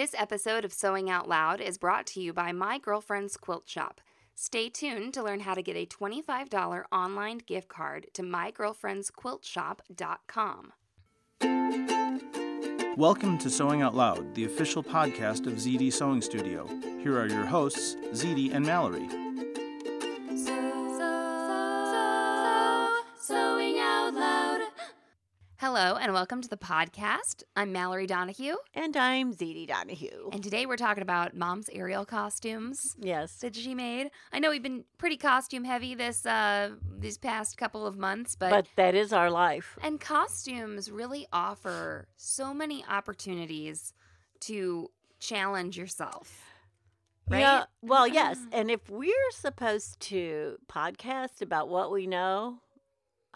This episode of Sewing Out Loud is brought to you by My Girlfriend's Quilt Shop. Stay tuned to learn how to get a $25 online gift card to mygirlfriendsquiltshop.com. Welcome to Sewing Out Loud, the official podcast of ZD Sewing Studio. Here are your hosts, ZD and Mallory. Hello and welcome to the podcast. I'm Mallory Donahue. And I'm ZD Donahue. And today we're talking about mom's aerial costumes yes. that she made. I know we've been pretty costume heavy this uh these past couple of months, but But that is our life. and costumes really offer so many opportunities to challenge yourself. Right? Yeah. Well, yes. And if we're supposed to podcast about what we know,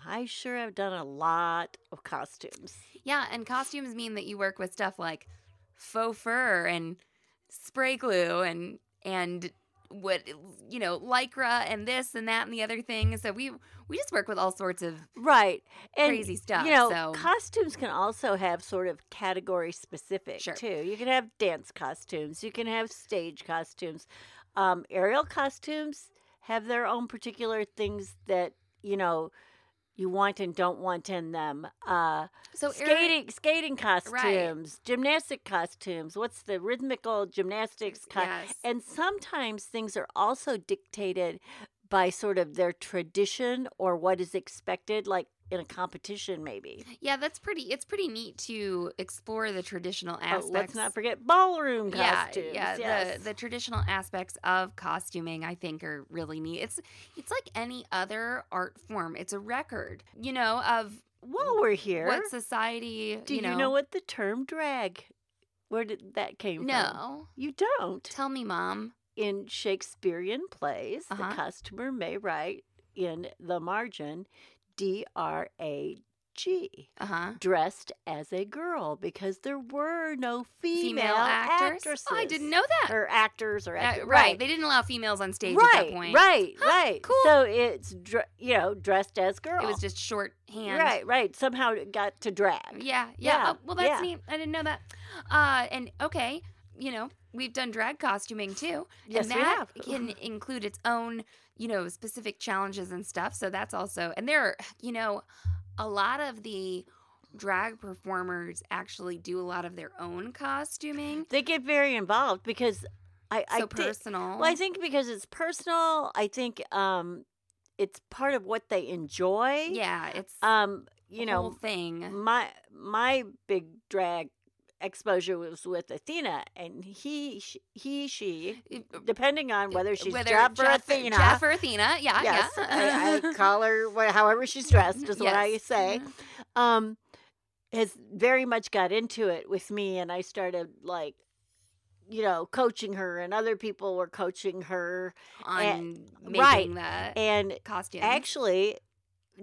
I sure have done a lot of costumes. Yeah, and costumes mean that you work with stuff like faux fur and spray glue and and what you know lycra and this and that and the other thing. So we we just work with all sorts of Right. And crazy stuff. You know, so costumes can also have sort of category specific Sure. too. You can have dance costumes, you can have stage costumes. Um, aerial costumes have their own particular things that, you know, you want and don't want in them. Uh, so skating, skating costumes, gymnastic costumes. What's the rhythmical gymnastics? Co- Yes. And sometimes things are also dictated by sort of their tradition or what is expected, like in a competition, maybe. yeah, that's pretty. It's pretty neat to explore the traditional Oh, aspects. let's not forget ballroom yeah, costumes. yeah. yes. The the traditional aspects of costuming, I think, are really neat. It's it's like any other art form. It's a record, you know, of While we're here, what society. do you you know, what the term drag? Where did that came from? No, You don't. tell me, mom. in Shakespearean plays, Uh-huh. the customer may write in the margin D R A G, Uh huh. dressed as a girl, because there were no female, Female actors. actresses. Oh, I didn't know that. Or actors or Uh, actors. right. They didn't allow females on stage right, at that point. right, Huh, right. cool. So it's, dr- you know, dressed as girl. It was just shorthand. Right, right. Somehow it got to drag. Yeah, yeah. Yeah, Oh, well, that's yeah. neat. I didn't know that. Uh, and okay, you know, we've done drag costuming too. Yes, and we that have. can include its own, you know, specific challenges and stuff. So that's also, and there are, you know, a lot of the drag performers actually do a lot of their own costuming. They get very involved because I, I So thi- personal. Well, I think because it's personal, I think um, it's part of what they enjoy. yeah, it's Um, you the whole know, thing. my my big drag exposure was with Athena, and he, he, she, uh, depending on whether she's Whether Jeff or Jeff, Athena. Jeff or Athena. Yeah, yes, yeah. I, I call her however she's dressed mm-hmm, is what I say. Mm-hmm. Um, has very much got into it with me, and I started like. You know, coaching her, and other people were coaching her, on making right. the and costume. actually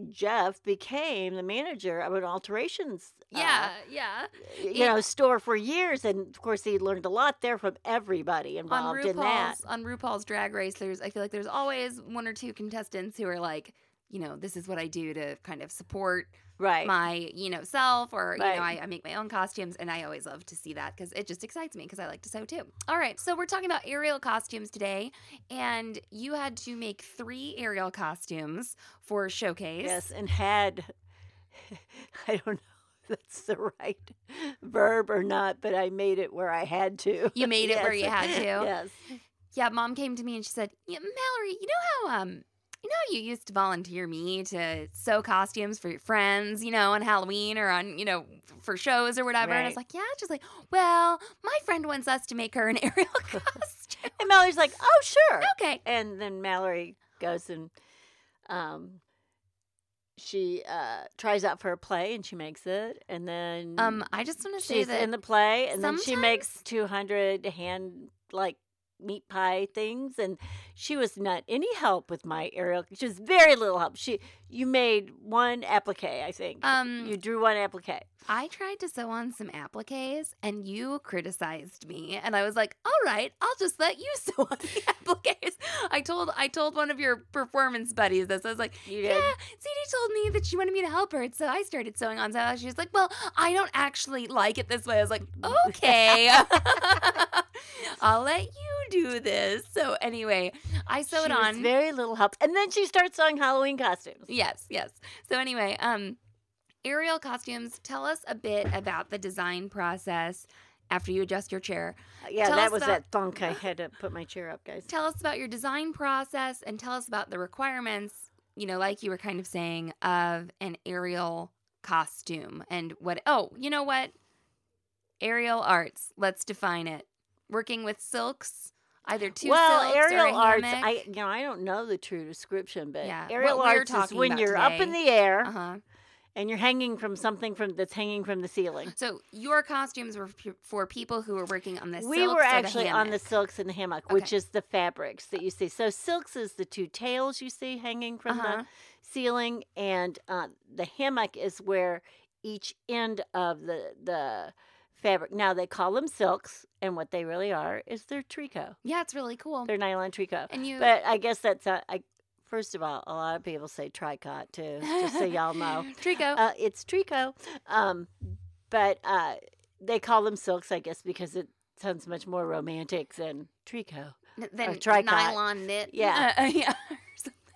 jeff became the manager of an alterations uh, yeah, yeah. you Yeah. know store for years and of course he learned a lot there from everybody involved in that on RuPaul's Drag Race, there's I feel like there's always one or two contestants who are like, you know, this is what I do to kind of support right my, you know, self or, you know, I, I make my own costumes and I always love to see that because it just excites me because I like to sew too. All right. So we're talking about aerial costumes today and you had to make three aerial costumes for Showcase. yes and had i don't know that's the right verb or not, but I made it where I had to. You made it where you had to? Yes. Yeah, mom came to me and she said, yeah, Mallory, you know how um you know you used to volunteer me to sew costumes for your friends, you know, on Halloween or on, you know, for shows or whatever. And I was like, yeah, just like, well, my friend wants us to make her an aerial costume. And Mallory's like, oh, sure. okay. And then Mallory goes and um, she uh, tries out for a play and she makes it. And then Um, I just want to say she's that in the play and then she makes 200 hand like meat pie things and she was not any help with my aerial she was very little help. She you made one applique i think um you drew one applique I tried to sew on some appliques and you criticized me and I was like, "All right, I'll just let you sew on the appliques." I told I told one of your performance buddies this. I was like, you "Yeah, ZD told me that she wanted me to help her." So I started sewing on some. She was like, "Well, I don't actually like it this way." I was like, "Okay." I'll let you do this. So anyway, I sewed on very little help and then she starts sewing halloween costumes Yes, yes. So anyway, um Aerial costumes, tell us a bit about the design process after you adjust your chair. yeah Tell that was about- that thunk i had to put my chair up guys Tell us about your design process and tell us about the requirements, you know, like you were kind of saying of an aerial costume and what Oh, you know what? Aerial arts. Let's define it. Working with silks, either two well silks or a aerial arts i you know i don't know the true description but Yeah, aerial arts is when you're up in the air uh-huh. and you're hanging from something from that's hanging from the ceiling So your costumes were p- for people who were working on the we silks were or the actually on the silks and the hammock, which is the fabrics that you see. So silks is the two tails you see hanging from Uh-huh. the ceiling, and uh, the hammock is where each end of the the fabric. Now they call them silks, and what they really are is they're tricot. Yeah, it's really cool. They're nylon tricot. And you, But I guess that's a, I, first of all, a lot of people say tricot too, just so y'all know. Tricot. Uh, it's tricot. Um, but uh, they call them silks, I guess, because it sounds much more romantic than tricot. Than tricot. nylon knit. Yeah. Uh, yeah.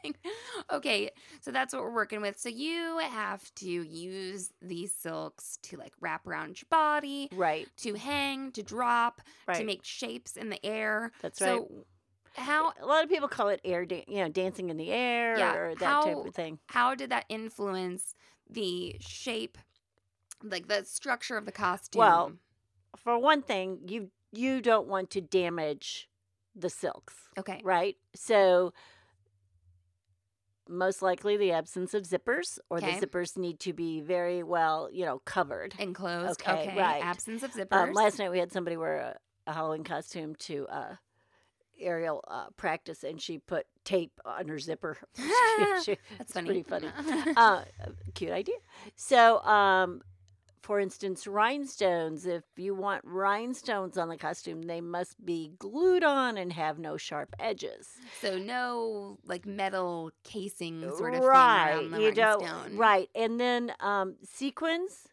Something. Okay, so that's what we're working with. So you have to use these silks to like wrap around your body, Right. to hang, to drop, to make shapes in the air. That's so how A lot of people call it air, dan- you know, dancing in the air Yeah, or that type of thing. how did that influence the shape, like the structure of the costume? Well, For one thing, you you don't want to damage the silks, okay, right? So most likely the absence of zippers or Okay. the zippers need to be very well, you know, covered. enclosed. Okay, Okay, right. Absence of zippers. Um, last night we had somebody wear a, a Halloween costume to uh, aerial uh, practice, and she put tape on her zipper. She- she- That's funny. Pretty funny. uh, cute idea. So, um, for instance, rhinestones. If you want rhinestones on the costume, they must be glued on and have no sharp edges. So no like metal casing sort of right. thing around the you don't. Right. And then um, sequins.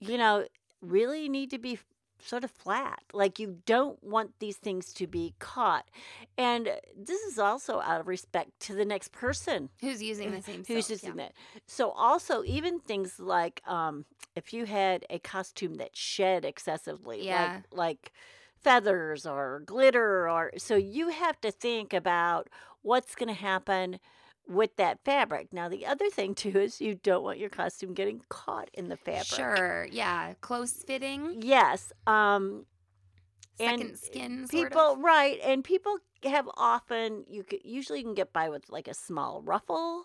You know, really need to be sort of flat. Like you don't want these things to be caught. And this is also out of respect to the next person Who's using the same who's silk, using yeah. that. So also even things like um, if you had a costume that shed excessively, Yeah. like like feathers or glitter or so you have to think about what's going to happen with that fabric. Now the other thing too is you don't want your costume getting caught in the fabric. Sure, yeah, close fitting, Yes. Um and second skin sort people of. right and people have often you could usually you can get by with like a small ruffle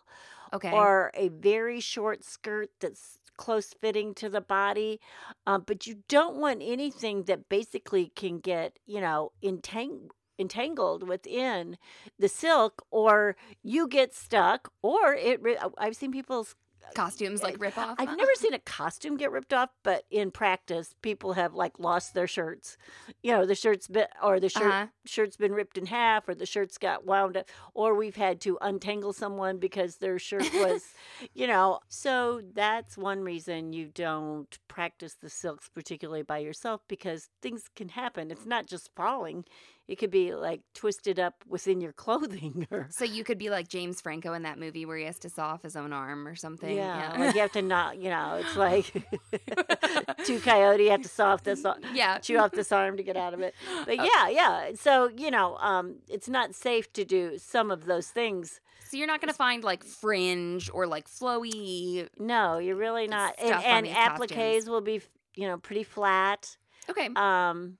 Okay, or a very short skirt that's close fitting to the body. Um, but you don't want anything that basically can get, you know, entang- entangled within the silk or you get stuck or it, uh, I've seen people's uh, costumes eh, like rip off. I've never seen a costume get ripped off, but in practice, people have like lost their shirts. You know, the shirt's been or the shirt Uh-huh. shirt's been ripped in half, or the shirts got wound up, or we've had to untangle someone because their shirt was, you know. So that's one reason you don't practice the silks particularly by yourself because things can happen. It's not just falling; it could be like twisted up within your clothing or. So you could be like James Franco in that movie where he has to saw off his own arm or something. Yeah, Yeah. like you have to not, you know, it's like two coyote, you have to saw off this, yeah. chew off this arm to get out of it. But Oh. yeah, yeah. So you know, um, it's not safe to do some of those things. So you're not going to find like fringe or like flowy. No, you're really not. And, and appliques costumes. will be, you know, pretty flat. Okay. Um,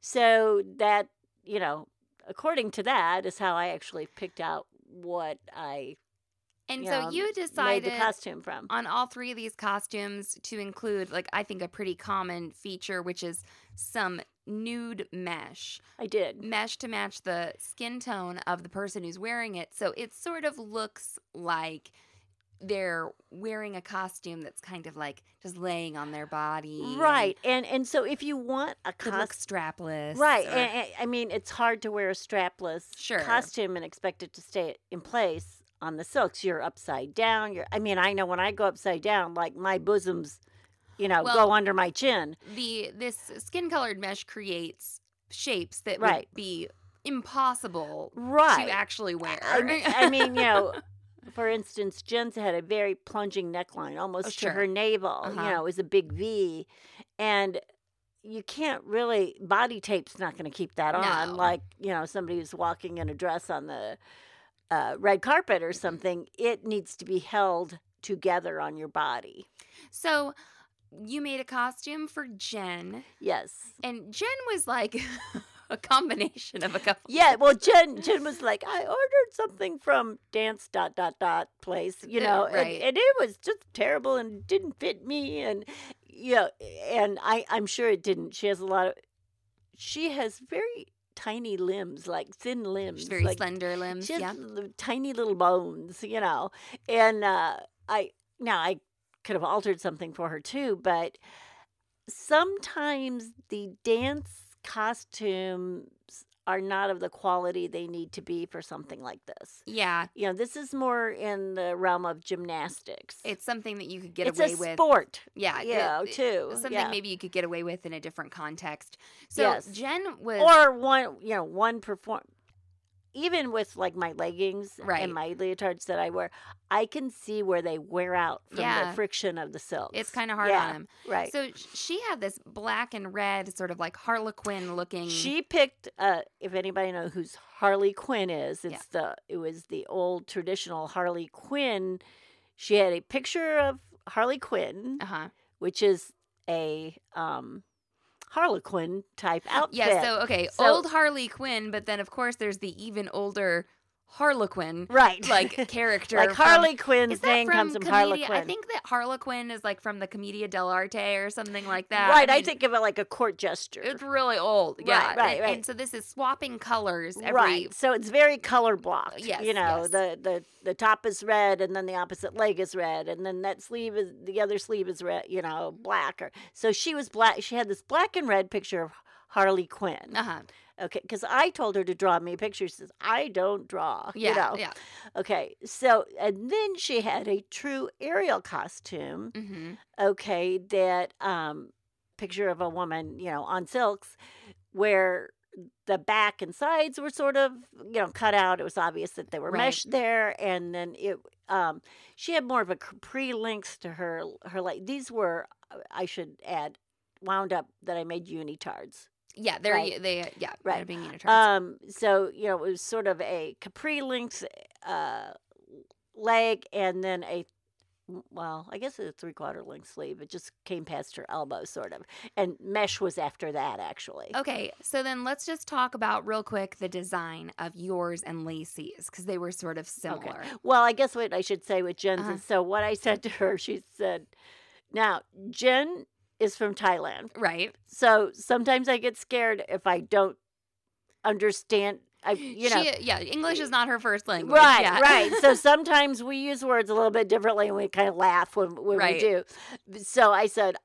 so that you know, according to that, is how I actually picked out what I and you so know, you made decided the costume from. on all three of these costumes to include like I think a pretty common feature, which is some nude mesh. I did. Mesh to match the skin tone of the person who's wearing it. So it sort of looks like they're wearing a costume that's kind of like just laying on their body. Right, and and so if you want a costume, strapless. right, or- and, and- I mean it's hard to wear a strapless Sure. costume and expect it to stay in place on the silks. You're upside down. You're. I mean, I know when I go upside down, like my bosoms, you know, Well, go under my chin. the this skin colored mesh creates shapes that Right. would be impossible Right. to actually wear. I I mean, you know, for instance, Jen's had a very plunging neckline, almost Oh, to her navel. Uh-huh. You know, it was a big V, and you can't really body tape's not going to keep that No. on. Like you know, somebody who's walking in a dress on the uh, red carpet or something. It needs to be held together on your body. so you made a costume for Jen, Yes. and Jen was like a combination of a couple. Yeah, well, Jen, Jen was like, I ordered something from dance dot dot dot place, you know, and- right. and, it was just terrible and didn't fit me, and you know, and I, I'm sure it didn't. She has a lot of, she has very tiny limbs, like thin limbs, She's very like, slender limbs. Yeah. tiny little bones, you know, and uh, I now I could have altered something for her too, but sometimes the dance costumes are not of the quality they need to be for something like this. Yeah. You know, this is more in the realm of gymnastics. It's something that you could get it's away a with. sport, Yeah. Yeah, it- too. Something yeah. maybe you could get away with in a different context. So Yes. Jen was or one, you know, one perform. Even with like my leggings Right. and my leotards that I wear, I can see where they wear out from Yeah. the friction of the silk. it's kind of hard yeah, on them. Right. So she had this black and red sort of like Harlequin looking. She picked. Uh, if anybody knows who's Harley Quinn is, it's the it was the old traditional Harley Quinn. She had a picture of Harley Quinn, Uh huh. which is a um, Harlequin type outfit. Yeah. So okay, So- old Harley Quinn, but then of course there's the even older Harlequin right, like character. like Harley Quinn's name comes from? Harlequin. I think that Harlequin is like from the Commedia dell'arte or something like that. right, I, mean, think of it like a court gesture. it's really old. Yeah. right, and, right. And so this is swapping colors every. right, so it's very color blocked. Yes, you know yes. the the the top is red, and then the opposite leg is red, and then that sleeve is the other sleeve is red. You know, black. Or so she was black. She had this black and red picture of Harley Quinn. Uh huh. Okay, because I told her to draw me a picture. She says I don't draw. Yeah. you know. Yeah. Okay, so and then she had a true aerial costume. Mm-hmm. okay, that um, picture of a woman, you know, on silks, where the back and sides were sort of, you know, cut out. It was obvious that they were Right. meshed there, and then it. Um, she had more of a capri length to her her like these were I should add wound up that I made unitards. Yeah. They're Right. they yeah Right. being. Um, so you know it was sort of a capri length uh, leg, and then a well, I guess it's a three quarter length sleeve. It just came past her elbow, sort of, and mesh was after that actually. Okay, so then let's just talk about real quick the design of yours and Lacey's because they were sort of similar. Well, I guess what I should say with Jen's Uh-huh. is so what I said to her, she said, "Now Jen is from Thailand, Right? so sometimes I get scared if I don't understand. I, you know, she, yeah, English is not her first language. Right, yeah. right. So sometimes we use words a little bit differently and we kind of laugh when, when Right. we do. So I said,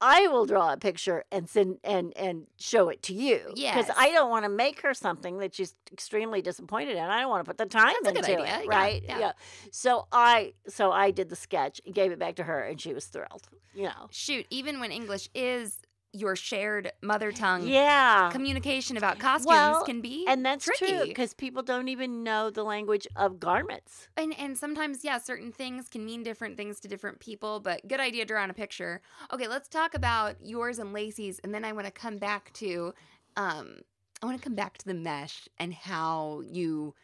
I will draw a picture and send and and show it to you. Yeah, Because I don't want to make her something that she's extremely disappointed in. I don't want to put the time That's a into good idea. it. Yeah, Right. yeah. So I so I did the sketch and gave it back to her and she was thrilled. You know. Shoot, even when English is your shared mother tongue yeah. communication about costumes Well, can be and that's tricky. true because people don't even know the language of garments. And and sometimes, yeah, certain things can mean different things to different people, but good idea drawing a picture. Okay, let's talk about yours and Lacey's, and then I want to come back to um I want to come back to the mesh and how you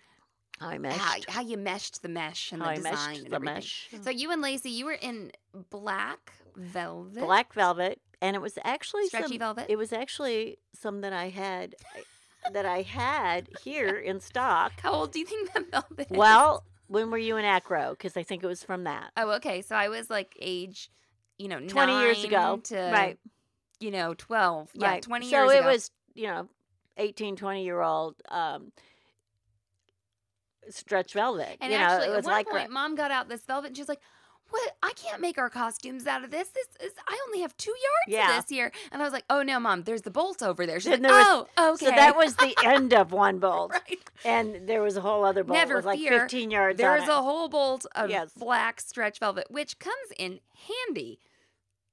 How I meshed. how you meshed the mesh and How the I design and the everything. mesh. So you and Lacey, you were in black velvet, Black velvet, and it was actually stretchy some, velvet. It was actually some that I had that I had here in stock. how old do you think that velvet is? Well, when were you in Acro? Because I think it was from that. oh, okay. So I was like age, you know, 20 years ago. to right. you know, twelve. Yeah, right. twenty so years it ago. was, you know, 18, 20 year old um, stretch velvet. And you know, actually, it at one like point, mom got out this velvet and she was like, "What? I can't make our costumes out of this. This is I only have two yards Yeah. this year. And I was like, "Oh no, mom, there's the bolt over there." She's Then like, there was- "Oh, okay." So that was the end of one bolt. right. And there was a whole other bolt Never with like fear, 15 yards There's a whole bolt of Yes. black stretch velvet, which comes in handy.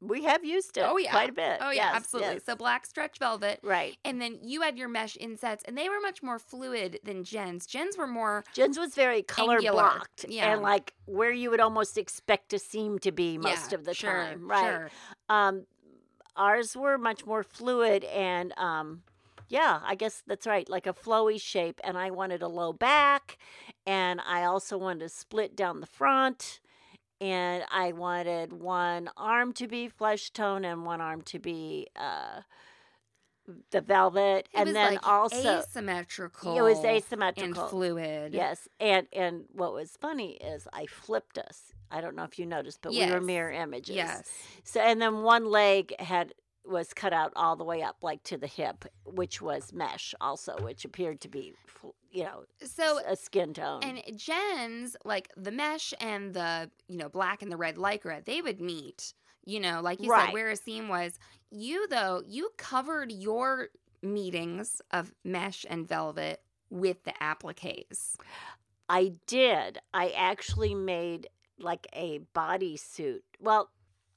We have used it oh yeah, quite a bit. Oh yeah, Yes, absolutely. yes. So black stretch velvet. Right. And then you had your mesh insets, and they were much more fluid than Jen's. Jen's were more Jen's was very color Angular, blocked yeah. and like where you would almost expect to seem to be most yeah, of the sure, time. Right. Sure. Um, ours were much more fluid and um, yeah, I guess that's right, like a flowy shape. And I wanted a low back, and I also wanted to split down the front. And I wanted one arm to be flesh tone and one arm to be uh, the velvet, It and then like also asymmetrical. it was asymmetrical and fluid. Yes, and and what was funny is I flipped us. I don't know if you noticed, but we were mirror images. Yes. So and then one leg had was cut out all the way up, like to the hip, which was mesh, also, which appeared to be, fl- you know, So a skin tone. and Jen's like the mesh and the you know black and the red lycra, they would meet. You know, like you Right. said, where a seam was. You though, you covered your meetings of mesh and velvet with the appliques. I did. I actually made like a bodysuit. Well,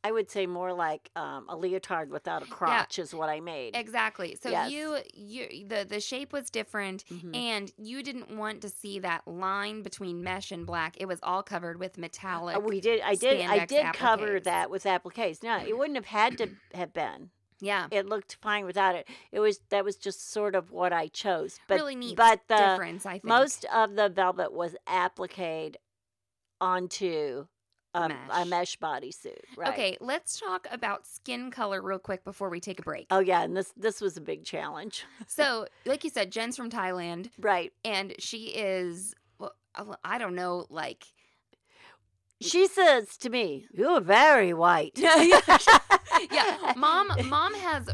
I would say more like um, a leotard without a crotch is what I made. Exactly. So Yes. you you the the shape was different Mhm. and you didn't want to see that line between mesh and black. It was all covered with metallic. Uh, we did. I did. I did cover that with appliques. No, it wouldn't have had to have been. yeah. It looked fine without it. It was that was just sort of what I chose. But really neat but the difference, I think. most of the velvet was appliqued onto a Mesh. mesh bodysuit. Right. Okay, let's talk about skin color real quick before we take a break. Oh yeah, and this this was a big challenge. So, like you said, Jen's from Thailand, Right. and she is, well, I don't know, like. She says to me, "You're very white." yeah, mom. Mom has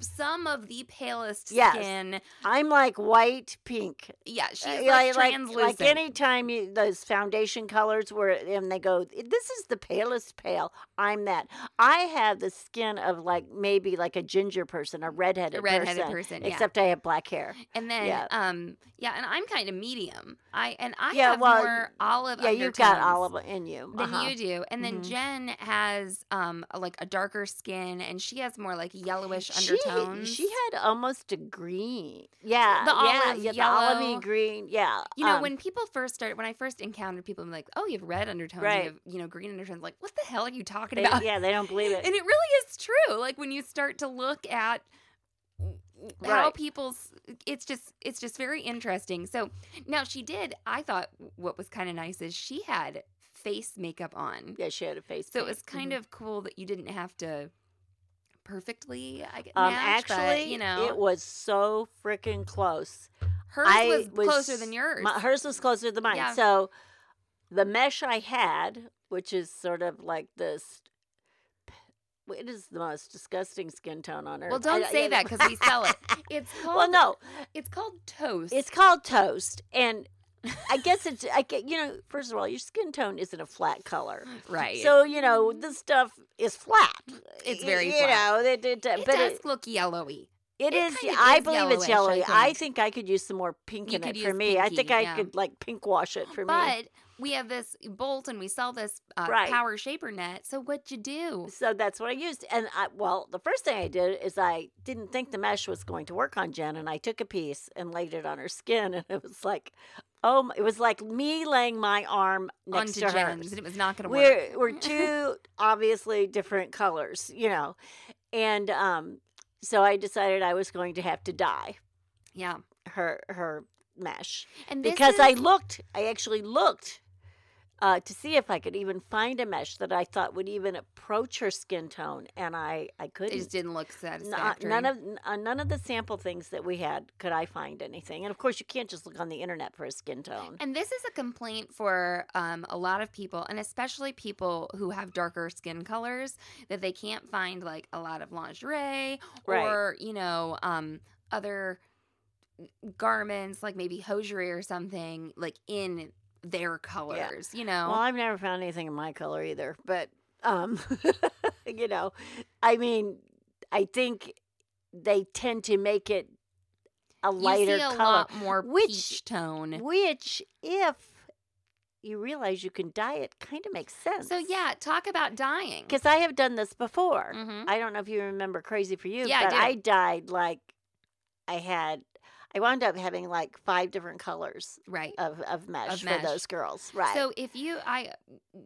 some of the palest Yes. skin. I'm like white pink. Yeah, she's Uh, like, like, translucent. like anytime you those foundation colors were, and they go, this is the palest pale. I'm that. I have the skin of like maybe like a ginger person, a redheaded, a redheaded person, person, yeah. except I have black hair. and then, yeah. um, yeah, and I'm kind of medium. I and I Yeah, have well, more olive. yeah, you've got olive in you. Than Uh-huh. you do, and then Mhm. Jen has um like a darker skin, and she has more like yellowish She, undertones. she had almost a green. Yeah. The olive yeah, the yellow. olivey green. Yeah. You know, um, when people first start when I first encountered people, I'm like, "Oh, you have red undertones, Right. you have, you know, green undertones." Like, what the hell are you talking they, about? yeah, they don't believe it. And it really is true. Like when you start to look at how people's, it's just, it's just very interesting. So now she did. I thought what was kind of nice is she had face makeup on, yeah, she had a face. so it was kind Mhm. of cool that you didn't have to perfectly. I get Um, match, but, actually, you know, it was so freaking close. hers I was, was closer than yours. My, hers was closer than mine. Yeah. So the mesh I had, which is sort of like this, it is the most disgusting skin tone on earth. well, don't I- say yeah, that because we sell it. It's called. well, no, It's called toast. it's called toast, and I guess it's I get you know. First of all, your skin tone isn't a flat color, right. so you know this stuff is flat. It's very you flat. know. It, it, it but does it, look yellowy. It It is. I is believe it's yellowish, I yellowy. I think. think I could use some more pink You in it for me. I think I yeah. could like pink wash it for me. But we have this bolt and we sell this uh, Right. power shaper net. So what'd you do? So that's what I used. And I, well, the first thing I did is I didn't think the mesh was going to work on Jen, and I took a piece and laid it on her skin, and it was like, oh, it was like me laying my arm next Onto to Jen's, hers. and it was not going to work. We're we're two obviously different colors, you know, and um, so I decided I was going to have to dye Yeah, her her mesh and because I looked, I actually looked uh, to see if I could even find a mesh that I thought would even approach her skin tone, and I I couldn't. It just didn't look N- uh, satisfactory. none of n- uh, none of the sample things that we had could I find anything, and of course you can't just look on the internet for a skin tone. And this is a complaint for um, a lot of people, and especially people who have darker skin colors, that they can't find like a lot of lingerie Right. or, you know, um, other garments, like maybe hosiery or something, like in their colors, you know? Well, I've never found anything in my color either, but um, you know, I mean, I think they tend to make it a lighter a color, lot more which- peach tone. which if you realize you can dye it, kind of makes sense. So, yeah, talk about dyeing. because I have done this before. Mhm. I don't know if you remember Crazy for You, Yeah, I but do. I dyed like I had. I wound up having like five different colors Right. of, of mesh for mesh. those girls. Right. So if you I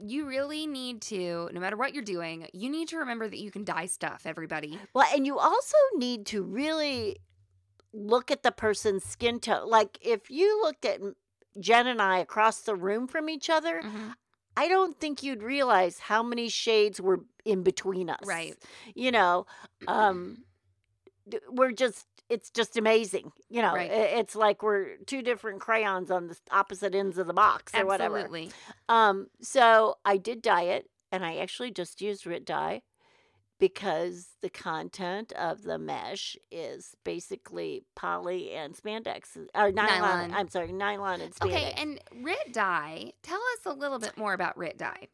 you really need to no matter what you're doing, you need to remember that you can dye stuff, everybody. Well, and you also need to really look at the person's skin tone. Like if you looked at Jen and I across the room from each other, Mhm. I don't think you'd realize how many shades were in between us. Right. You know, um we're just it's just amazing. You know, Right. it's like we're two different crayons on the opposite ends of the box or whatever. Absolutely. Um, so I did dye it, and I actually just used Rit dye because the content of the mesh is basically poly and spandex, or nylon. Nylon. I'm sorry, nylon and spandex. Okay, and Rit dye, tell us a little bit more about Rit dye.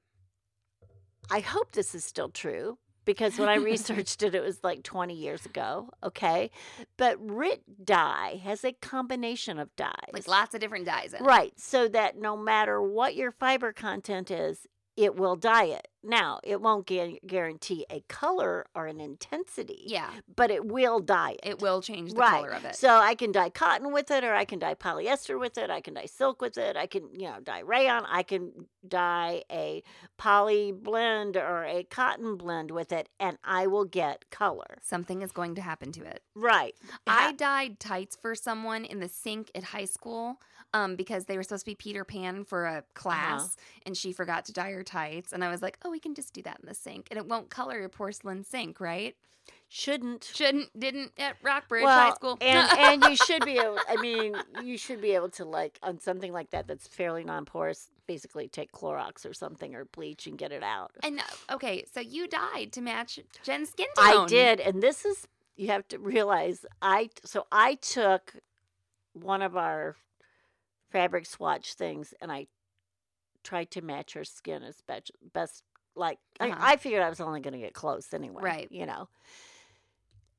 I hope this is still true because when I researched it, it was like 20 years ago. Okay, but Rit dye has a combination of dyes, Like lots of different dyes in it. Right. So that no matter what your fiber content is, it will dye it. Now, it won't gu- guarantee a color or an intensity, Yeah. but it will dye it. It will change the right. color of it. So I can dye cotton with it, or I can dye polyester with it. I can dye silk with it. I can, you know, dye rayon. I can dye a poly blend or a cotton blend with it, and I will get color. Something is going to happen to it. Right. I Ha- dyed tights for someone in the sink at high school um, because they were supposed to be Peter Pan for Uh-huh. a class and she forgot to dye her tights. And I was like, oh, we can just do that in the sink and it won't color your porcelain sink, right? shouldn't. Shouldn't, didn't at Rockbridge well, High School. and and you should be able. I mean, you should be able to like on something like that that's fairly non-porous. Basically, take Clorox or something or bleach and get it out. And uh, okay, so you dyed to match Jen's skin tone. I did, and this is you have to realize. I so I took one of our fabric swatch things and I tried to match her skin as best. best like Uh-huh. I, I figured I was only going to get close anyway, Right. You know.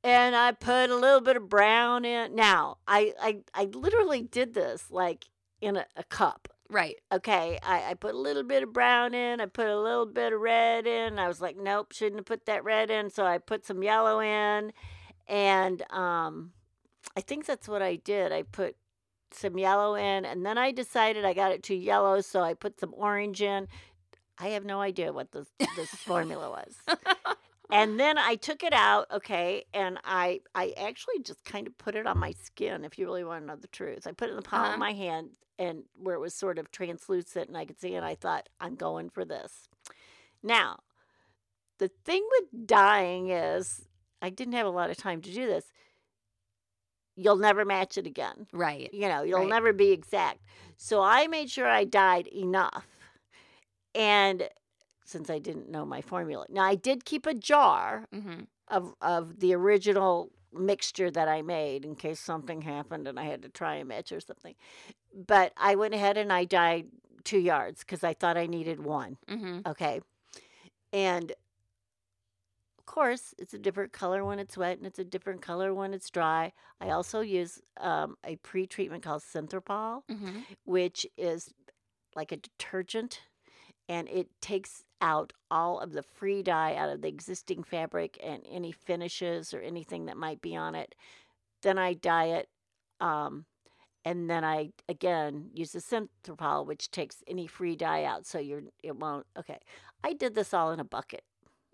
And I put a little bit of brown in. Now I I, I literally did this like in a, a cup. Right. Okay, I, I put a little bit of brown in, I put a little bit of red in. I was like, nope, shouldn't have put that red in. So I put some yellow in, and um, I think that's what I did. I put some yellow in, and then I decided I got it too yellow, so I put some orange in. I have no idea what this this formula was. And then I took it out, okay, and I I actually just kind of put it on my skin. If you really want to know the truth, I put it in the palm Uh-huh. of my hand, and where it was sort of translucent, and I could see it. And I thought, I'm going for this. Now, the thing with dyeing is, I didn't have a lot of time to do this. You'll never match it again. Right. You know, you'll Right. never be exact. So I made sure I dyed enough. And since I didn't know my formula, now I did keep a jar hmm of of the original mixture that I made in case something happened and I had to try a match or something. But I went ahead and I dyed two yards because I thought I needed one. hmm Okay. And of course, it's a different color when it's wet and it's a different color when it's dry. I also use um, a pre treatment called Synthrapol, hmm which is like a detergent and it takes out all of the free dye out of the existing fabric and any finishes or anything that might be on it. Then I dye it. Um, and then I again use the Synthrapol, which takes any free dye out, so you're it won't. Okay, I did this all in a bucket.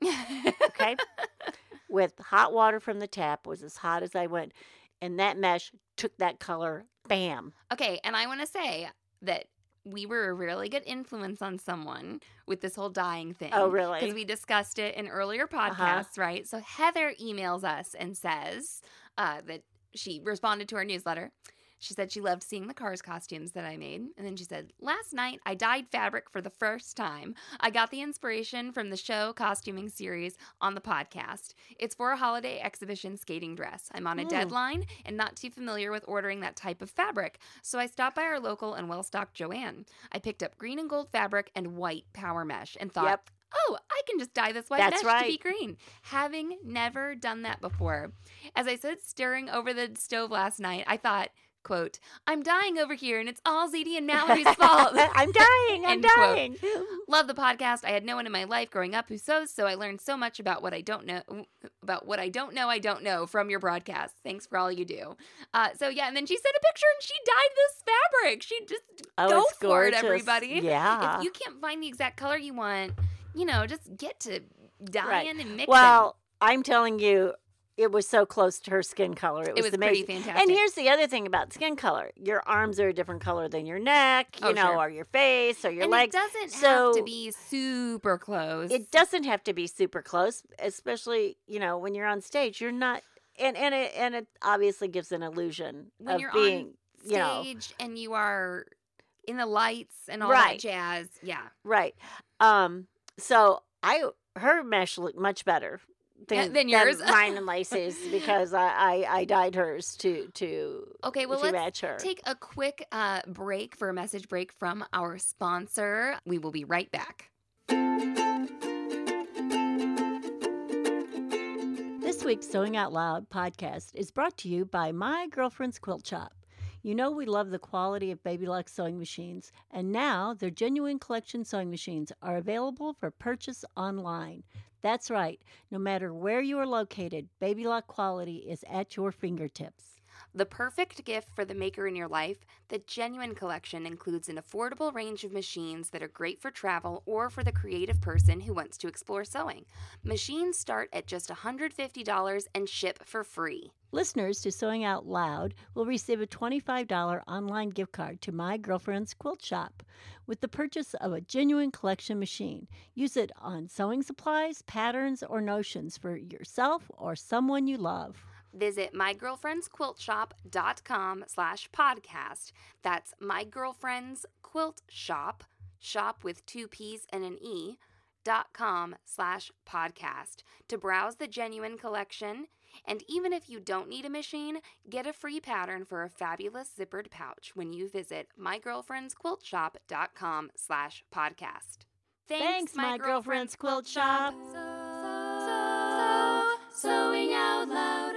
Okay, with hot water from the tap was as hot as I went, and that mesh took that color. Bam. okay, and I want to say that we were a really good influence on someone with this whole dying thing. Oh, really? Because we discussed it in earlier podcasts, right? So Heather emails us and says uh, that she responded to our newsletter. She said she loved seeing the Cars costumes that I made. And then she said, Last night I dyed fabric for the first time. I got the inspiration from the show costuming series on the podcast. It's for a holiday exhibition skating dress. I'm on a Hmm. deadline and not too familiar with ordering that type of fabric. So I stopped by our local and well stocked Joann. I picked up green and gold fabric and white power mesh and thought, Yep. Oh, I can just dye this white That's mesh to be green. Having never done that before. As I stood staring over the stove last night, I thought, quote, I'm dying over here and it's all ZD and Mallory's fault. I'm dying. I'm quote. dying. Love the podcast. I had no one in my life growing up who sews, so I learned so much about what I don't know about what I don't know I don't know from your broadcast. Thanks for all you do. Uh, so yeah, and then she sent a picture and she dyed this fabric. She just Oh, go for gorgeous. it, everybody. Yeah. If you can't find the exact color you want, you know, just get to dyeing and mixing. Well, I'm telling you, it was so close to her skin color. It it was, was pretty amazing. fantastic. And here's the other thing about skin color: your arms are a different color than your neck, you Oh, know, sure. or your face, or your and legs. it doesn't have to be super close. It doesn't have to be super close, especially you know when you're on stage. You're not, and and it and it obviously gives an illusion when of you're being, on you know, stage and you are in the lights and all Right. that jazz. Yeah. right. Um. So I her mesh looked much better. Yeah, Than, than yours. mine and Lacey's because I, I I dyed hers to to Okay, well to let's match her. take a quick uh, break for a message break from our sponsor. We will be right back. This week's Sewing Out Loud podcast is brought to you by My Girlfriend's Quilt Shop. You know we love the quality of Baby Lock sewing machines, and now their genuine collection sewing machines are available for purchase online. That's right, no matter where you are located, Baby Lock quality is at your fingertips. The perfect gift for the maker in your life, the Genuine Collection includes an affordable range of machines that are great for travel or for the creative person who wants to explore sewing. Machines start at just $150 and ship for free. Listeners to Sewing Out Loud will receive a $25 online gift card to My Girlfriend's Quilt Shop with the purchase of a genuine collection machine. Use it on sewing supplies, patterns, or notions for yourself or someone you love. Visit mygirlfriendsquiltshop.com slash podcast. That's My Girlfriend's Quilt Shop, shop with two P's and an E, dot com slash podcast to browse the genuine collection. And even if you don't need a machine, get a free pattern for a fabulous zippered pouch when you visit mygirlfriendsquiltshop.com slash podcast. Thanks, My Girlfriend's Quilt Shop. Sewing out loud.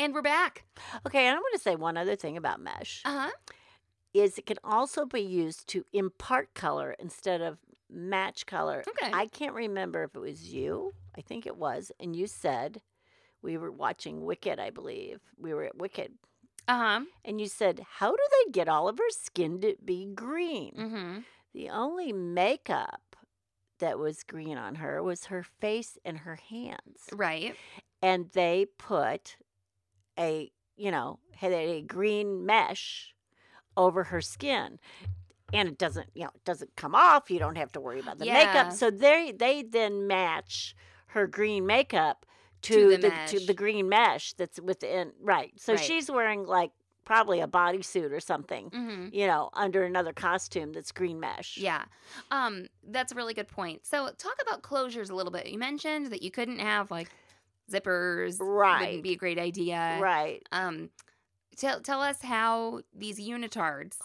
And we're back. Okay, and I want to say one other thing about mesh Uh huh. is it can also be used to impart color instead of match color. Okay. I can't remember if it was you. I think it was, and you said we were watching Wicked. I believe we were at Wicked. Uh huh. and you said, How do they get all of her skin to be green? Mm-hmm. The only makeup that was green on her was her face and her hands. Right. And they put a, you know, had a green mesh over her skin. And it doesn't, you know, it doesn't come off. You don't have to worry about the Yeah. makeup. So they they then match her green makeup to, To the the, to the green mesh that's within right. So Right. she's wearing like probably a bodysuit or something, Mm-hmm. you know, under another costume that's green mesh. Yeah. Um, that's a really good point. So talk about closures a little bit. You mentioned that you couldn't have like zippers. Right. Wouldn't be a great idea. Right. Um, tell tell us how these unitards.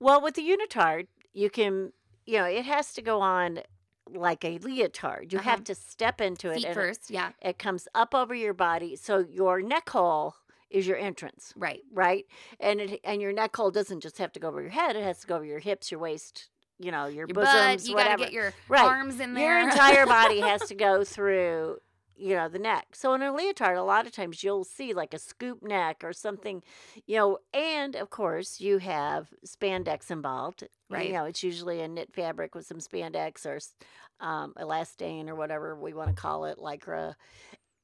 Well, with the unitard, you can, you know, it has to go on like a leotard. You Uh-huh. have to step into it Feet and it- first, yeah, It, comes up over your body. So your neck hole is your entrance, right. right? And it and your neck hole doesn't just have to go over your head, it has to go over your hips, your waist, you know, your, Your bosoms, butt, you whatever. gotta get your Right. arms in there. Your entire body has to go through, you know, the neck. So in a leotard, a lot of times you'll see like a scoop neck or something, you know, and of course you have spandex involved. Right. You know, it's usually a knit fabric with some spandex or um, elastane or whatever we want to call it, lycra.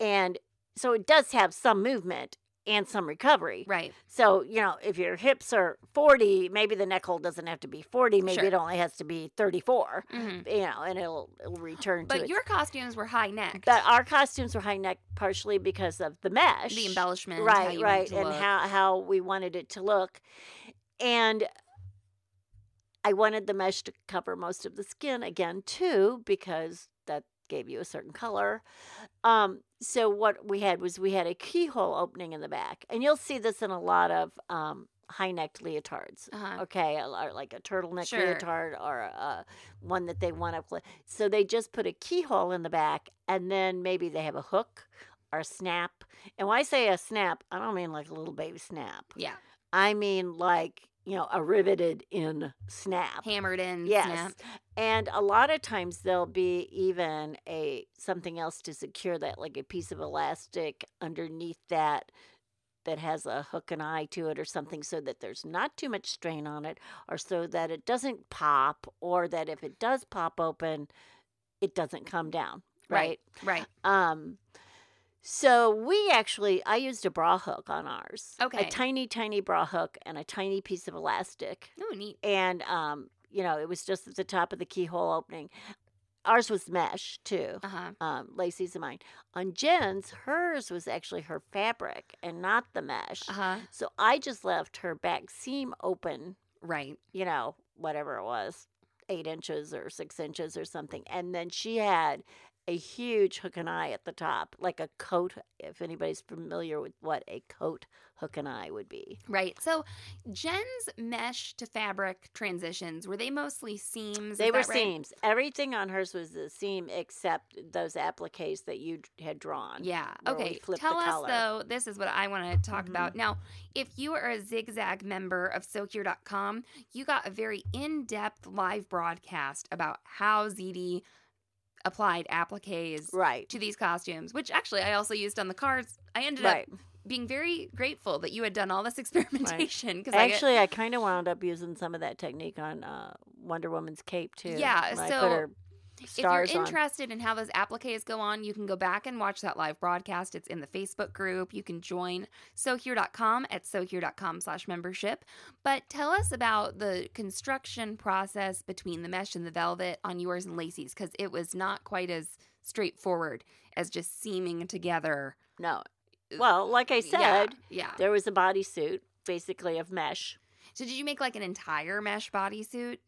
And so it does have some movement and some recovery. right. So, you know, if your hips are 40, maybe the neck hole doesn't have to be 40. Maybe Sure. it only has to be 34 hmm you know, and it'll it'll return to But its- your costumes were high neck. But our costumes were high neck partially because of the mesh, the embellishment, right, right, and look. how how we wanted it to look, and I wanted the mesh to cover most of the skin again too because that gave you a certain color. Um, so what we had was we had a keyhole opening in the back, and you'll see this in a lot of um, high necked leotards. Uh-huh. Okay, or like a turtleneck Sure. leotard or uh, one that they want to. So they just put a keyhole in the back, and then maybe they have a hook or a snap. And when I say a snap, I don't mean like a little baby snap. Yeah, I mean like you know a riveted in snap. hammered in. Yes. snap. And a lot of times there'll be even a something else to secure that, like a piece of elastic underneath that that has a hook and eye to it or something so that there's not too much strain on it or so that it doesn't pop or that if it does pop open it doesn't come down right, Right. um so we actually i used a bra hook on ours Okay. a tiny tiny bra hook and a tiny piece of elastic Oh, neat. and um, you know, it was just at the top of the keyhole opening. Ours was mesh too. Uh huh. Um, Lacey's and mine. On Jen's, hers was actually her fabric and not the mesh. Uh huh. So I just left her back seam open. Right. You know, whatever it was, eight inches or six inches or something, and then she had a huge hook and eye at the top, like a coat. If anybody's familiar with what a coat hook and eye would be. Right. So Jen's mesh to fabric transitions were they mostly seams? They were right? seams. Everything on hers was the seam except those appliques that you had drawn. Yeah. Okay. Tell us though. This is what I want to talk Mhm. about now. If you are a Zigzag member of SewHere.com, you got a very in-depth live broadcast about how ZD applied appliques Right. to these costumes, which actually I also used on the cards. I ended Right. up being very grateful that you had done all this experimentation because I get, Actually, I kind of wound up using some of that technique on uh, Wonder Woman's cape too. Yeah, when I so put her if you're stars on. interested in how those appliques go on, you can go back and watch that live broadcast. It's in the Facebook group. You can join SewHere.com at SewHere.com slash membership. But tell us about the construction process between the mesh and the velvet on yours and Lacey's because it was not quite as straightforward as just seaming together. No. Uh, well, like I Yeah, said, yeah. there was a bodysuit basically of mesh. So did you make like an entire mesh bodysuit?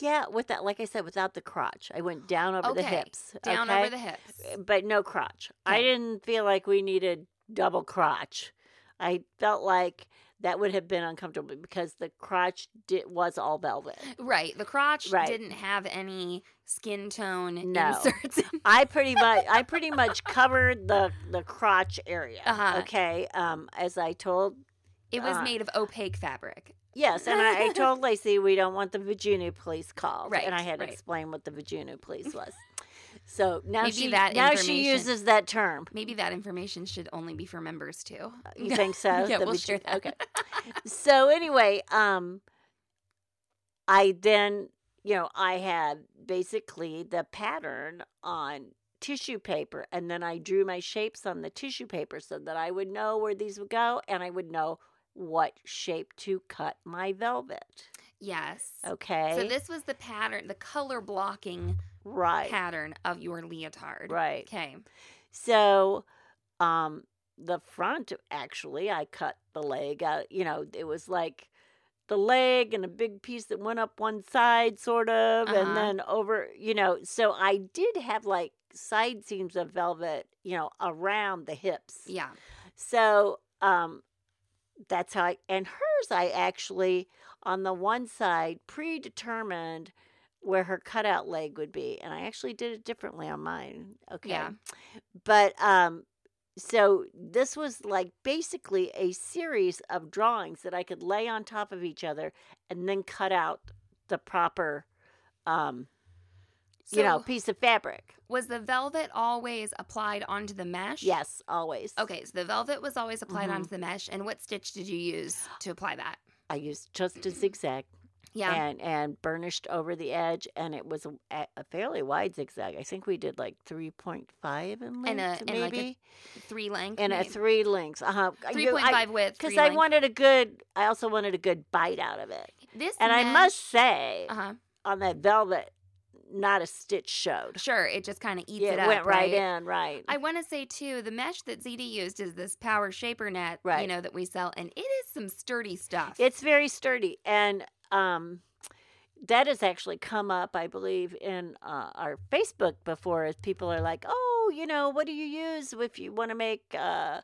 Yeah, with that, like I said, without the crotch. I went down over the hips. Down okay? over the hips. but no crotch. I didn't feel like we needed double crotch. I felt like that would have been uncomfortable because the crotch did, was all velvet. Right. The crotch Right. didn't have any skin tone No. inserts. I pretty much I pretty much covered the the crotch area. Uh-huh. Okay. Um, as I told It was Uh, made of opaque fabric. Yes, and I, I told Lacey we don't want the Virginia police called, Right, and I had to right. explain what the Virginia police was. So now Maybe she now she uses that term. Maybe that information should only be for members too. You think so? yeah, That we'll we share that. Okay. so anyway, um, I then you know I had basically the pattern on tissue paper, and then I drew my shapes on the tissue paper so that I would know where these would go, and I would know what shape to cut my velvet. yes. Okay. So this was the pattern, the color blocking right. pattern of your leotard. Right. Okay. So, um, the front actually, I cut the leg out. You know, it was like the leg and a big piece that went up one side, sort of, Uh-huh. and then over. You know, so I did have like side seams of velvet. You know, around the hips. Yeah. So, um, that's how I and hers. I actually on the one side predetermined where her cutout leg would be, and I actually did it differently on mine. Okay, Yeah. but um, so this was like basically a series of drawings that I could lay on top of each other and then cut out the proper, um, you know, piece of fabric. Was the velvet always applied onto the mesh? Yes, always. Okay, so the velvet was always applied Mhm. onto the mesh, and what stitch did you use to apply that? I used just a zigzag. Yeah. and and burnished over the edge, and it was a, a fairly wide zigzag. I think we did like three point five in length, And a- and like a maybe, three length. and a three lengths. Uh huh. Three point five width. because I wanted a good. I also wanted a good bite out of it, this. and I must say, Uh huh. on that velvet, not a stitch showed. Sure, it just kind of eats Yeah, it it up. went right, in, right. I want to say too, the mesh that ZD used is this Power Shaper net, right. you know, that we sell, and it is some sturdy stuff. It's very sturdy, and um, that has actually come up, I believe, in uh, our Facebook before. As people are like, "Oh, you know, what do you use if you want to make uh,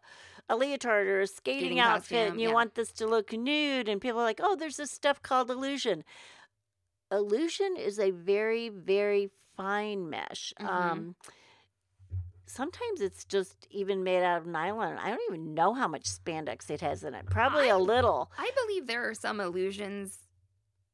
a leotard or a skating, Skating outfit, costume, and you yeah. want this to look nude?" And people are like, "Oh, there's this stuff called illusion." Illusion is a very, very fine mesh. Mhm. Um, sometimes it's just even made out of nylon. I don't even know how much spandex it has in it. Probably I- a little. I believe there are some illusions,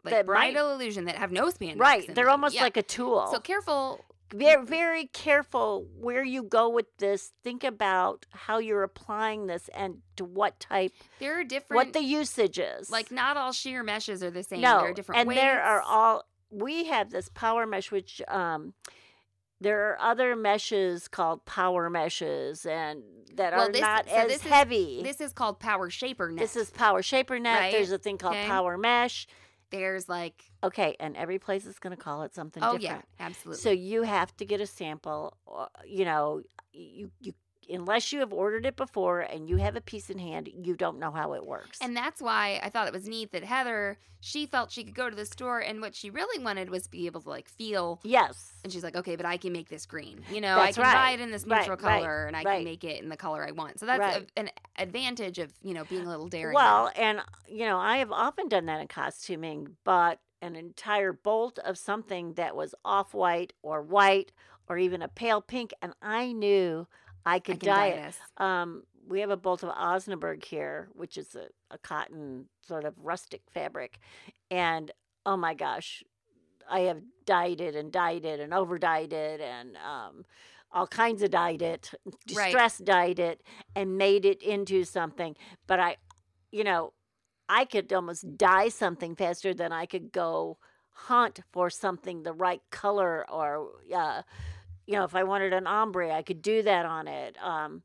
like That might- bridal illusion, that have no spandex. Right. They're them. almost Yeah. like a tulle. So careful. Very, very careful where you go with this. Think about how you're applying this and to what type, There are different. what the usage is. like not all sheer meshes are the same. no, there are different and there are all. We have this power mesh, which um, there are other meshes called power meshes, and that Well, are this- not so as this is- heavy. This is called Power Shaper net. This is power shaper net. Right, There's a thing called okay. power mesh. There's like. Okay, and every place is going to call it something Oh different. yeah, absolutely. So you have to get a sample. Uh, you know, you you unless you have ordered it before and you have a piece in hand, you don't know how it works. And that's why I thought it was neat that Heather, she felt she could go to the store and what she really wanted was to be able to like feel. yes, And she's like, okay, but I can make this green. You know, That's I can buy it in this neutral right, color and I right. can make it in the color I want. So that's Right. a, an advantage of, you know, being a little daring. well, and you know, I have often done that in costuming, but an entire bolt of something that was off white or white or even a pale pink, and I knew I I could dye it. Um, we have a bolt of Osnaburg here, which is a, a cotton sort of rustic fabric. And oh my gosh, I have dyed it and dyed it and over dyed it and um, all kinds of dyed it, Right. distress dyed it, and made it into something. But I, you know, I could almost dye something faster than I could go hunt for something the right color or uh, you know if i wanted an ombre i could do that on it um,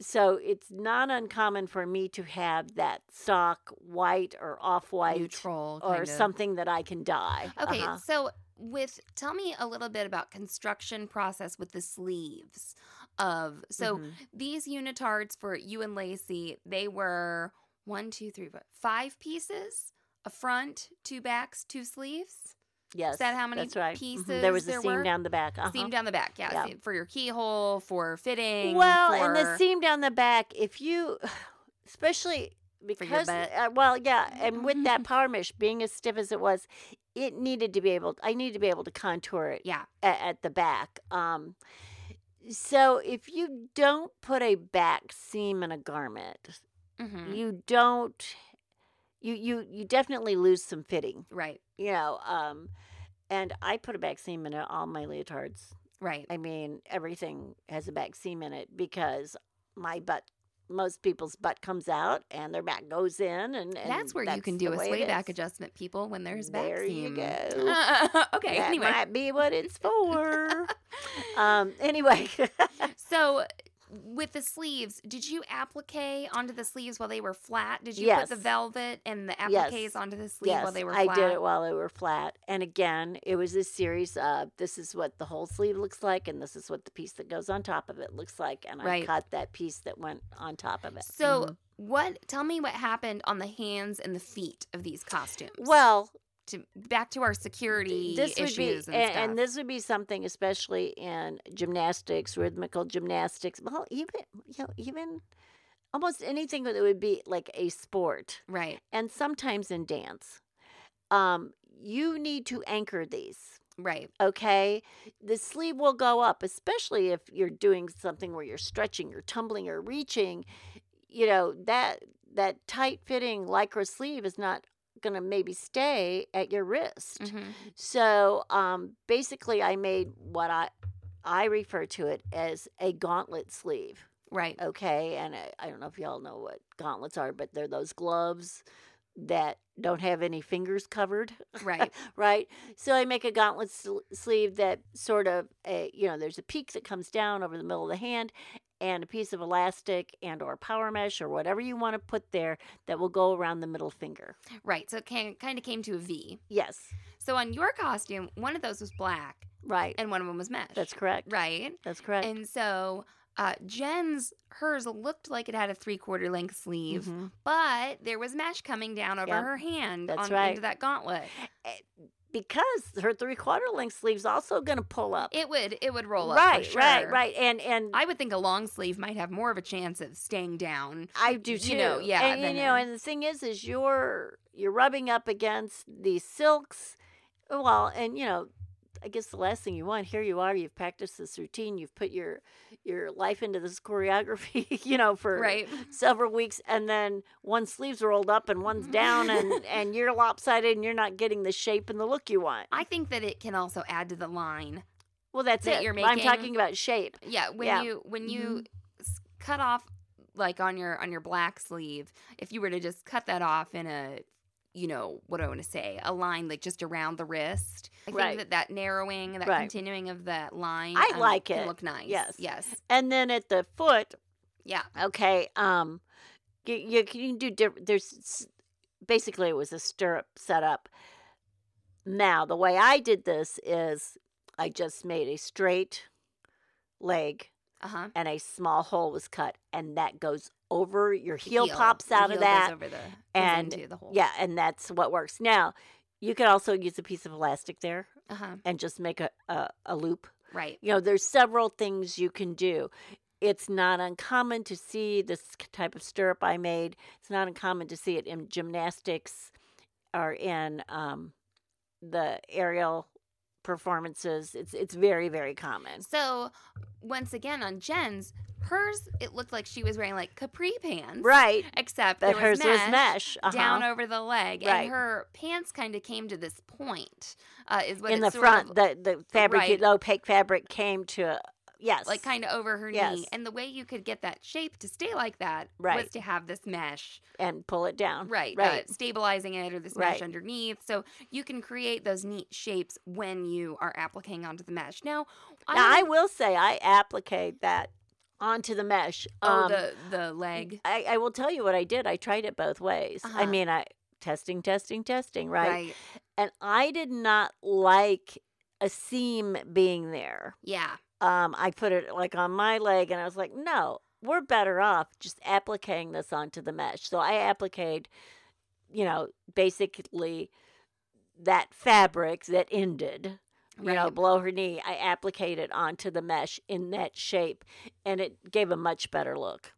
so it's not uncommon for me to have that stock white or off-white Neutral. or of. something that i can dye Okay, Uh-huh. so with tell me a little bit about construction process with the sleeves of so Mhm. these unitards for you and Lacey, they were one, two, three, four, five pieces, a front, two backs, two sleeves. Yes that how many that's right pieces there was a there seam were? down the back uh-huh. Seam down the back, yeah, Yeah. for your keyhole, for fitting. Well, for, and the seam down the back, if you, especially because, uh, well, yeah, and with that power mesh being as stiff as it was, it needed to be able. I needed to be able to contour it yeah, at, at the back. Um, so if you don't put a back seam in a garment, hmm you don't. You you you definitely lose some fitting. right. You know. Um, and I put a back seam in all my leotards. Right. I mean, everything has a back seam in it because my butt, most people's butt comes out and their back goes in, and, and that's where you can do a way sway back adjustment, people, when there's back There you seam. go. okay. that anyway, might be what it's for. um. Anyway, so with the sleeves, did you applique onto the sleeves while they were flat? Did you Yes. put the velvet and the Yes. appliques onto the sleeve yes, while they were flat? I did it while they were flat. And again, it was a series of this is what the whole sleeve looks like, and this is what the piece that goes on top of it looks like, and Right. I cut that piece that went on top of it. So, Mhm. what? Tell me what happened on the hands and the feet of these costumes. well, to back to our security this would be issues and, and, stuff. and this would be something especially in gymnastics rhythmical gymnastics well even you know even almost anything that would be like a sport right, and sometimes in dance. Um you need to anchor these right, okay? The sleeve will go up especially if you're doing something where you're stretching you're tumbling or reaching. You know that that tight fitting lycra sleeve is not going to maybe stay at your wrist hmm so um, basically, I made what I I refer to it as a gauntlet sleeve. right, Okay, and I, I don't know if y'all know what gauntlets are, but they're those gloves that don't have any fingers covered, right, right? So I make a gauntlet sl- sleeve that sort of a you know there's a peak that comes down over the middle of the hand. And a piece of elastic and or power mesh or whatever you want to put there that will go around the middle finger. right. So it can, kind of came to a V. Yes, So on your costume, one of those was black right. and one of them was mesh. That's correct. right. That's correct. And so uh, Jen's hers looked like it had a three quarter length sleeve, Mhm. but there was mesh coming down over Yep, her hand that's on, right. into that gauntlet. Because her three quarter length sleeve's also going to pull up. It would it would roll up. right, for right, sure. right. And and I, would think a long sleeve might have more of a chance of staying down. I do too. you know, yeah, And you know, uh, and the thing is, is you're you're rubbing up against these silks. Well, and you know, I guess the last thing you want here you are. You've practiced this routine. You've put your your life into this choreography. You know, for Right. several weeks, and then one sleeve's rolled up and one's down, and and you're lopsided, and you're not getting the shape and the look you want. I think that it can also add to the line. Well, that's that it. you're making. I'm talking about shape. Yeah, when Yeah. you when mm-hmm. you s cut off like on your on your black sleeve, if you were to just cut that off in a you know what do I want to say a line like just around the wrist. I think that that narrowing, that Right. continuing of that line, I um, like it. Look nice. Yes. yes, And then at the foot, yeah. okay, um, you, you can do different. There's basically it was a stirrup setup. Now the way I did this is I just made a straight leg Uh huh. and a small hole was cut, and that goes over your heel, pops out of that. the and- into the hole. Yeah, and that's what works. Now you can also use a piece of elastic there Uh huh. and just make a, a, a loop Right. you know there's several things you can do it's not uncommon to see this type of stirrup i made it's not uncommon to see it in gymnastics or in um, the aerial performances it's it's very very common So once again on Jen's, hers it looked like she was wearing like capri pants, right Except but there hers was was mesh. mesh uh-huh. down over the leg, Right. and her pants kind of came to this point. Uh, is what in the front of, the the fabric Right. the opaque fabric came to yes like kind of over her Yes. knee, and the way you could get that shape to stay like that was to have this mesh, and pull it down right? right Uh, stabilizing it or this mesh Right. underneath, so you can create those neat shapes when you are applying onto the mesh. Now, now i don't- will say i applique that onto the mesh oh um, the the leg, I, I will tell you what I did. I tried it both ways. I Uh-huh. mean, I testing, testing, testing, right? right? And I did not like a seam being there. Yeah, Um, I put it like on my leg, and I was like, no, we're better off just appliquing this onto the mesh. So I appliqued, you know, basically that fabric that ended. You know, below her knee, I appliqued it onto the mesh in that shape, and it gave a much better look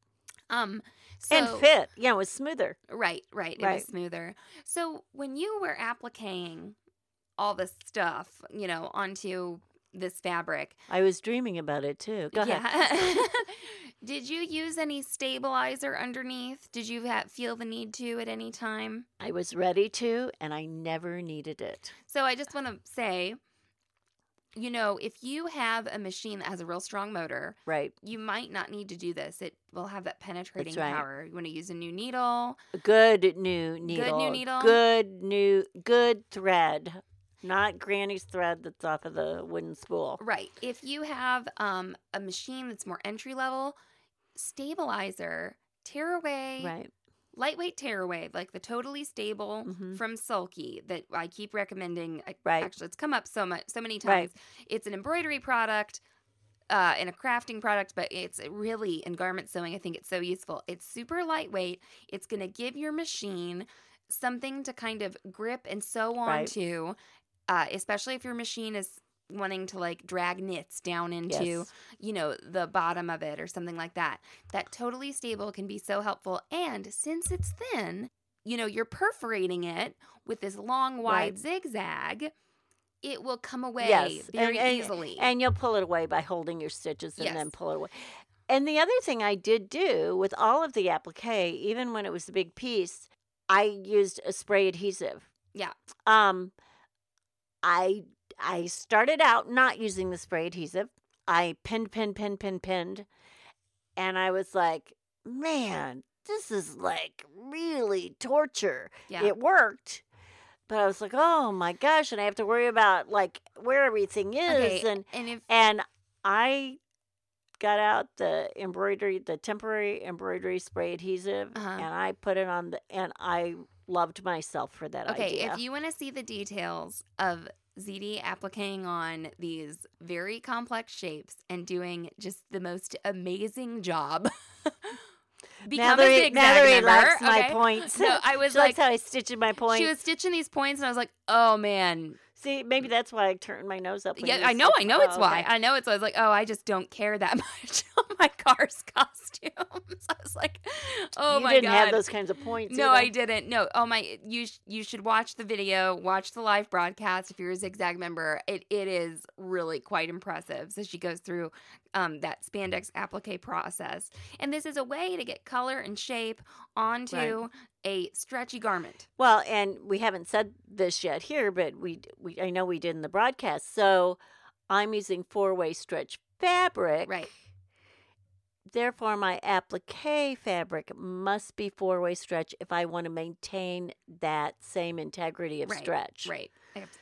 um. So, and fit. You know, it was smoother. Right, right. It Right. was smoother. So when you were applying all this stuff, you know, onto this fabric, I was dreaming about it too. Go ahead. yeah. Did you use any stabilizer underneath? Did you ha- feel the need to at any time? I was ready to, and I never needed it. So I just want to say you know, if you have a machine that has a real strong motor, Right. you might not need to do this. It will have that penetrating right. power. You want to use a new needle. A good new needle. needle. Good new good thread. Not Granny's thread that's off of the wooden spool. Right. If you have um, a machine that's more entry level, stabilizer, tearaway, Right. Lightweight tearaway, like the totally stable Mhm. from Sulky that I keep recommending. I- Right. Actually, it's come up so much, so many Right. times. It's an embroidery product. Uh, and a crafting product, but it's really in garment sewing. I think it's so useful. It's super lightweight. It's going to give your machine something to kind of grip and sew Right. onto, uh, especially if your machine is wanting to like drag knits down into Yes. you know, the bottom of it or something like that. That totally stable can be so helpful. And since it's thin, you know, you're perforating it with this long, wide Right. zigzag, it will come away Yes, very and- and- easily. And you'll pull it away by holding your stitches and then pull it away. And the other thing I did do with all of the applique, even when it was a big piece, I used a spray adhesive. Yeah. Um I I started out not using the spray adhesive. I pinned, pinned, pinned, pinned, pinned. And I was like, man, this is like really torture. yeah. It worked. But I was like, oh my gosh, and I have to worry about like where everything is okay. and and if and I got out the embroidery, the temporary embroidery spray adhesive, Uh-huh. and I put it on the, and I loved myself for that okay, idea. if you want to see the details of ZD appliquing on these very complex shapes and doing just the most amazing job. Become a Mallory, zigzag Mallory member. likes my okay? points. No, I was she like, likes how I stitch in my points. She was stitching these points, and I was like, "Oh man, See, maybe that's why I turned my nose up. yeah, I know, I know it's Oh, why. okay. I know it's. why. I was like, oh, I just don't care that much my car's costumes. I was like, oh you my god, you didn't have those kinds of points. no, either. I didn't. No, oh my, you sh- you should watch the video, watch the live broadcast if you're a Zigzag member. It it is really quite impressive. So she goes through um, that spandex applique process, and this is a way to get color and shape onto a stretchy garment. Well, and we haven't said this yet here, but we we I know we did in the broadcast. So I'm using four way stretch fabric. Right. Therefore, my applique fabric must be four way stretch if I want to maintain that same integrity of Right, stretch. Right.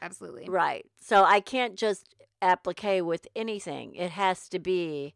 Absolutely. Right. So I can't just applique with anything. It has to be,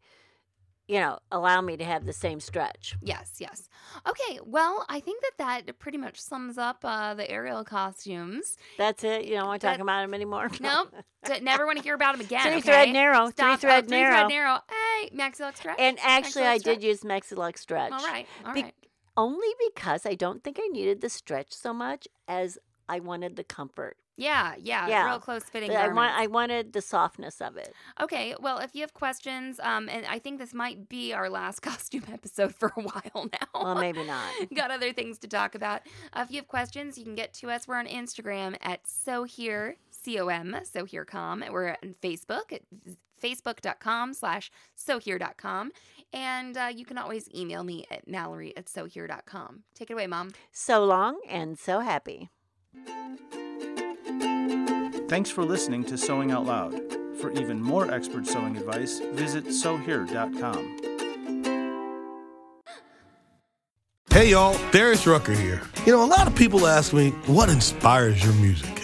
you know, allow me to have the same stretch. Yes, yes. Okay, well, I think that that pretty much sums up uh, the aerial costumes. That's it. You don't want to talk about them anymore. Nope. Never want to hear about them again. Three okay? thread narrow. Stop. Three thread oh, three narrow. thread narrow. Hey, Maxi-Lock stretch. And actually, Maxi-Lock I stretch? did use Maxi-Lock stretch. All right, all Be- right. Only because I don't think I needed the stretch so much as I wanted the comfort. Yeah, yeah, Yeah. real close fitting I want. I wanted the softness of it. Okay, well, if you have questions, um, and I think this might be our last costume episode for a while now. Well, maybe not. Got other things to talk about. Uh, if you have questions, you can get to us. We're on Instagram at So Here C O M So Here Com. We're on Facebook at facebook.com slash sewhere.com. And uh, you can always email me at mallory at sewhere.com. Take it away, Mom. So long and so happy. Thanks for listening to Sewing Out Loud. For even more expert sewing advice, visit sewhere.com. Hey y'all, Darius Rucker here. You know, a lot of people ask me, what inspires your music?